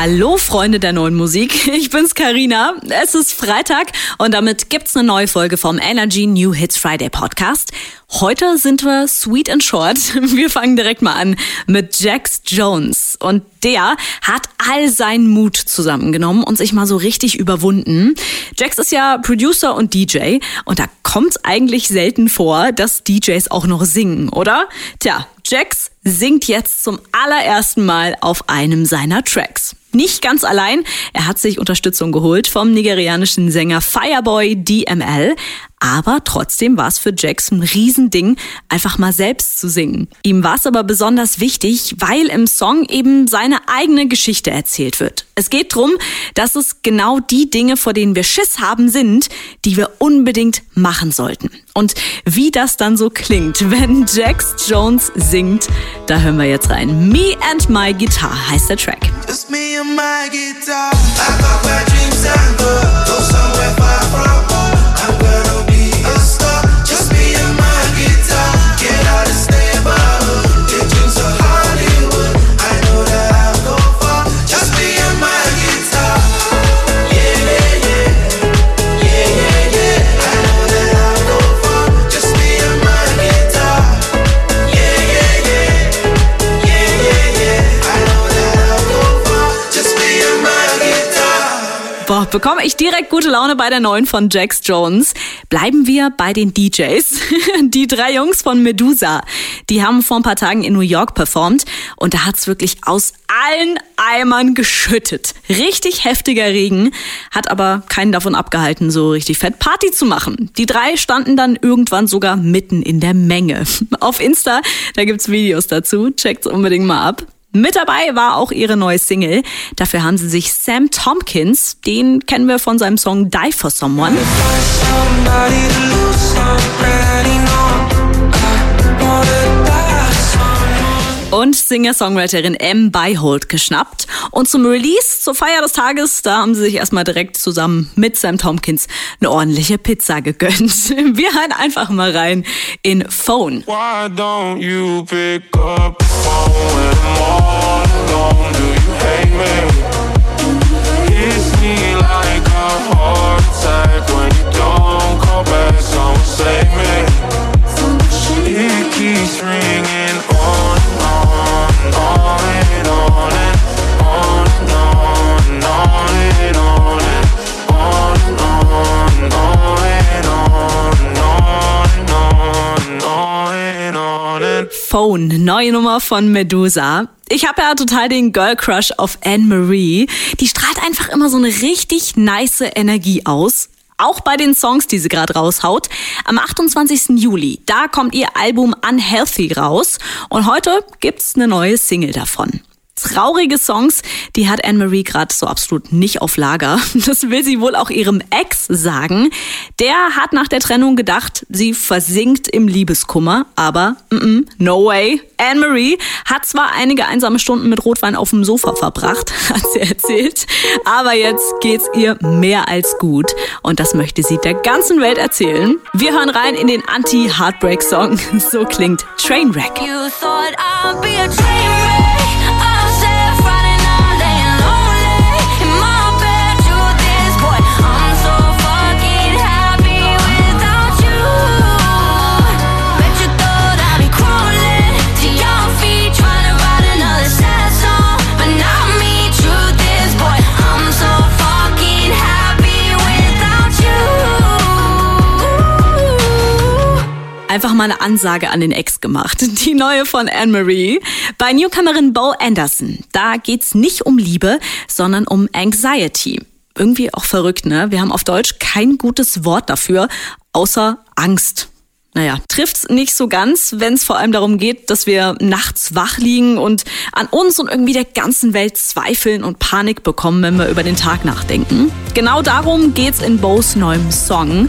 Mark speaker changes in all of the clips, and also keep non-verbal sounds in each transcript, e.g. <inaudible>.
Speaker 1: Hallo Freunde der neuen Musik, <laughs> ich bin's Karina. Es ist Freitag und damit gibt's eine neue Folge vom Energy New Hits Friday Podcast. Heute sind wir sweet and short. <laughs> Wir fangen direkt mal an mit Jax Jones und der hat all seinen Mut zusammengenommen und sich mal so richtig überwunden. Jax ist ja Producer und DJ und da kommt's eigentlich selten vor, dass DJs auch noch singen, oder? Tja, Jax singt jetzt zum allerersten Mal auf einem seiner Tracks. Nicht ganz allein, er hat sich Unterstützung geholt vom nigerianischen Sänger Fireboy DML, aber trotzdem war es für Jax ein Riesending, einfach mal selbst zu singen. Ihm war es aber besonders wichtig, weil im Song eben seine eigene Geschichte erzählt wird. Es geht drum, dass es genau die Dinge, vor denen wir Schiss haben, sind, die wir unbedingt machen sollten. Und wie das dann so klingt, wenn Jax Jones singt, da hören wir jetzt rein. Me and My Guitar heißt der Track.
Speaker 2: Just me and my guitar.
Speaker 1: Bekomme ich direkt gute Laune bei der neuen von Jax Jones. Bleiben wir bei den DJs. <laughs> Die drei Jungs von Medusa, die haben vor ein paar Tagen in New York performt und da hat's wirklich aus allen Eimern geschüttet. Richtig heftiger Regen, hat aber keinen davon abgehalten, so richtig fett Party zu machen. Die drei standen dann irgendwann sogar mitten in der Menge. <laughs> Auf Insta, da gibt's Videos dazu, checkt's unbedingt mal ab. Mit dabei war auch ihre neue Single. Dafür haben sie sich Sam Tompkins, den kennen wir von seinem Song Die for Someone, und Singer-Songwriterin M. Byhold geschnappt. Und zum Release, zur Feier des Tages, da haben sie sich erstmal direkt zusammen mit Sam Tompkins eine ordentliche Pizza gegönnt. <laughs> Wir hören einfach mal rein in Phone.
Speaker 2: Why don't you pick up phone when I'm all alone? Do you hate me?
Speaker 1: Phone, neue Nummer von Medusa. Ich habe ja total den Girl Crush auf Anne Marie. Die strahlt einfach immer so eine richtig nice Energie aus. Auch bei den Songs, die sie gerade raushaut. Am 28. Juli, da kommt ihr Album Unhealthy raus. Und heute gibt's eine neue Single davon. Traurige Songs, die hat Anne-Marie gerade so absolut nicht auf Lager. <laughs> Das will sie wohl auch ihrem Ex sagen. Der hat nach der Trennung gedacht, sie versinkt im Liebeskummer, aber mm -mm, no way. Anne-Marie hat zwar einige einsame Stunden mit Rotwein auf dem Sofa verbracht, <laughs> hat sie erzählt, aber jetzt geht's ihr mehr als gut und das möchte sie der ganzen Welt erzählen. Wir hören rein in den Anti-Heartbreak-Song. <laughs> So klingt Trainwreck.
Speaker 3: You thought I'd be a train
Speaker 1: einfach mal eine Ansage an den Ex gemacht. Die neue von Anne-Marie. Bei Newcomerin Bo Anderson, da geht's nicht um Liebe, sondern um Anxiety. Irgendwie auch verrückt, ne? Wir haben auf Deutsch kein gutes Wort dafür, außer Angst. Naja, trifft's nicht so ganz, wenn es vor allem darum geht, dass wir nachts wach liegen und an uns und irgendwie der ganzen Welt zweifeln und Panik bekommen, wenn wir über den Tag nachdenken. Genau darum geht's in Bo's neuem Song.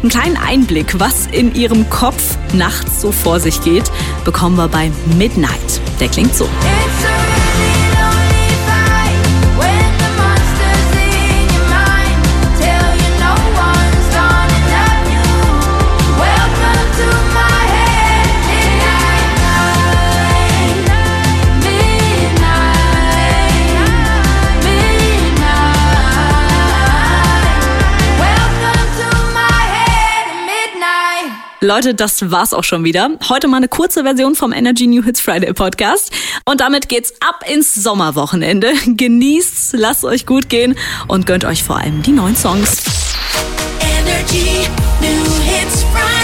Speaker 1: Einen kleinen Einblick, was in ihrem Kopf nachts so vor sich geht, bekommen wir bei Midnight. Der klingt so. Leute, das war's auch schon wieder. Heute mal eine kurze Version vom Energy New Hits Friday Podcast. Und damit geht's ab ins Sommerwochenende. <laughs> Genießt's, lasst euch gut gehen und gönnt euch vor allem die neuen Songs.
Speaker 3: Energy, new hits Friday.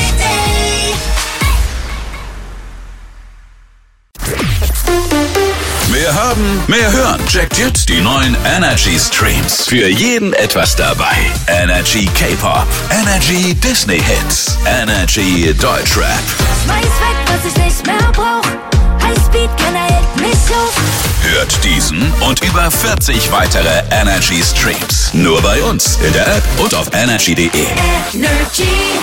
Speaker 4: Mehr haben, mehr hören. Checkt jetzt die neuen Energy Streams. Für jeden etwas dabei. Energy K-Pop, Energy Disney Hits, Energy Deutschrap.
Speaker 3: Weiß weg, was ich nicht mehr brauch. Highspeed, keiner hält mich auf.
Speaker 4: Hört diesen und über 40 weitere Energy Streams. Nur bei uns in der App und auf energy.de.
Speaker 3: Energy.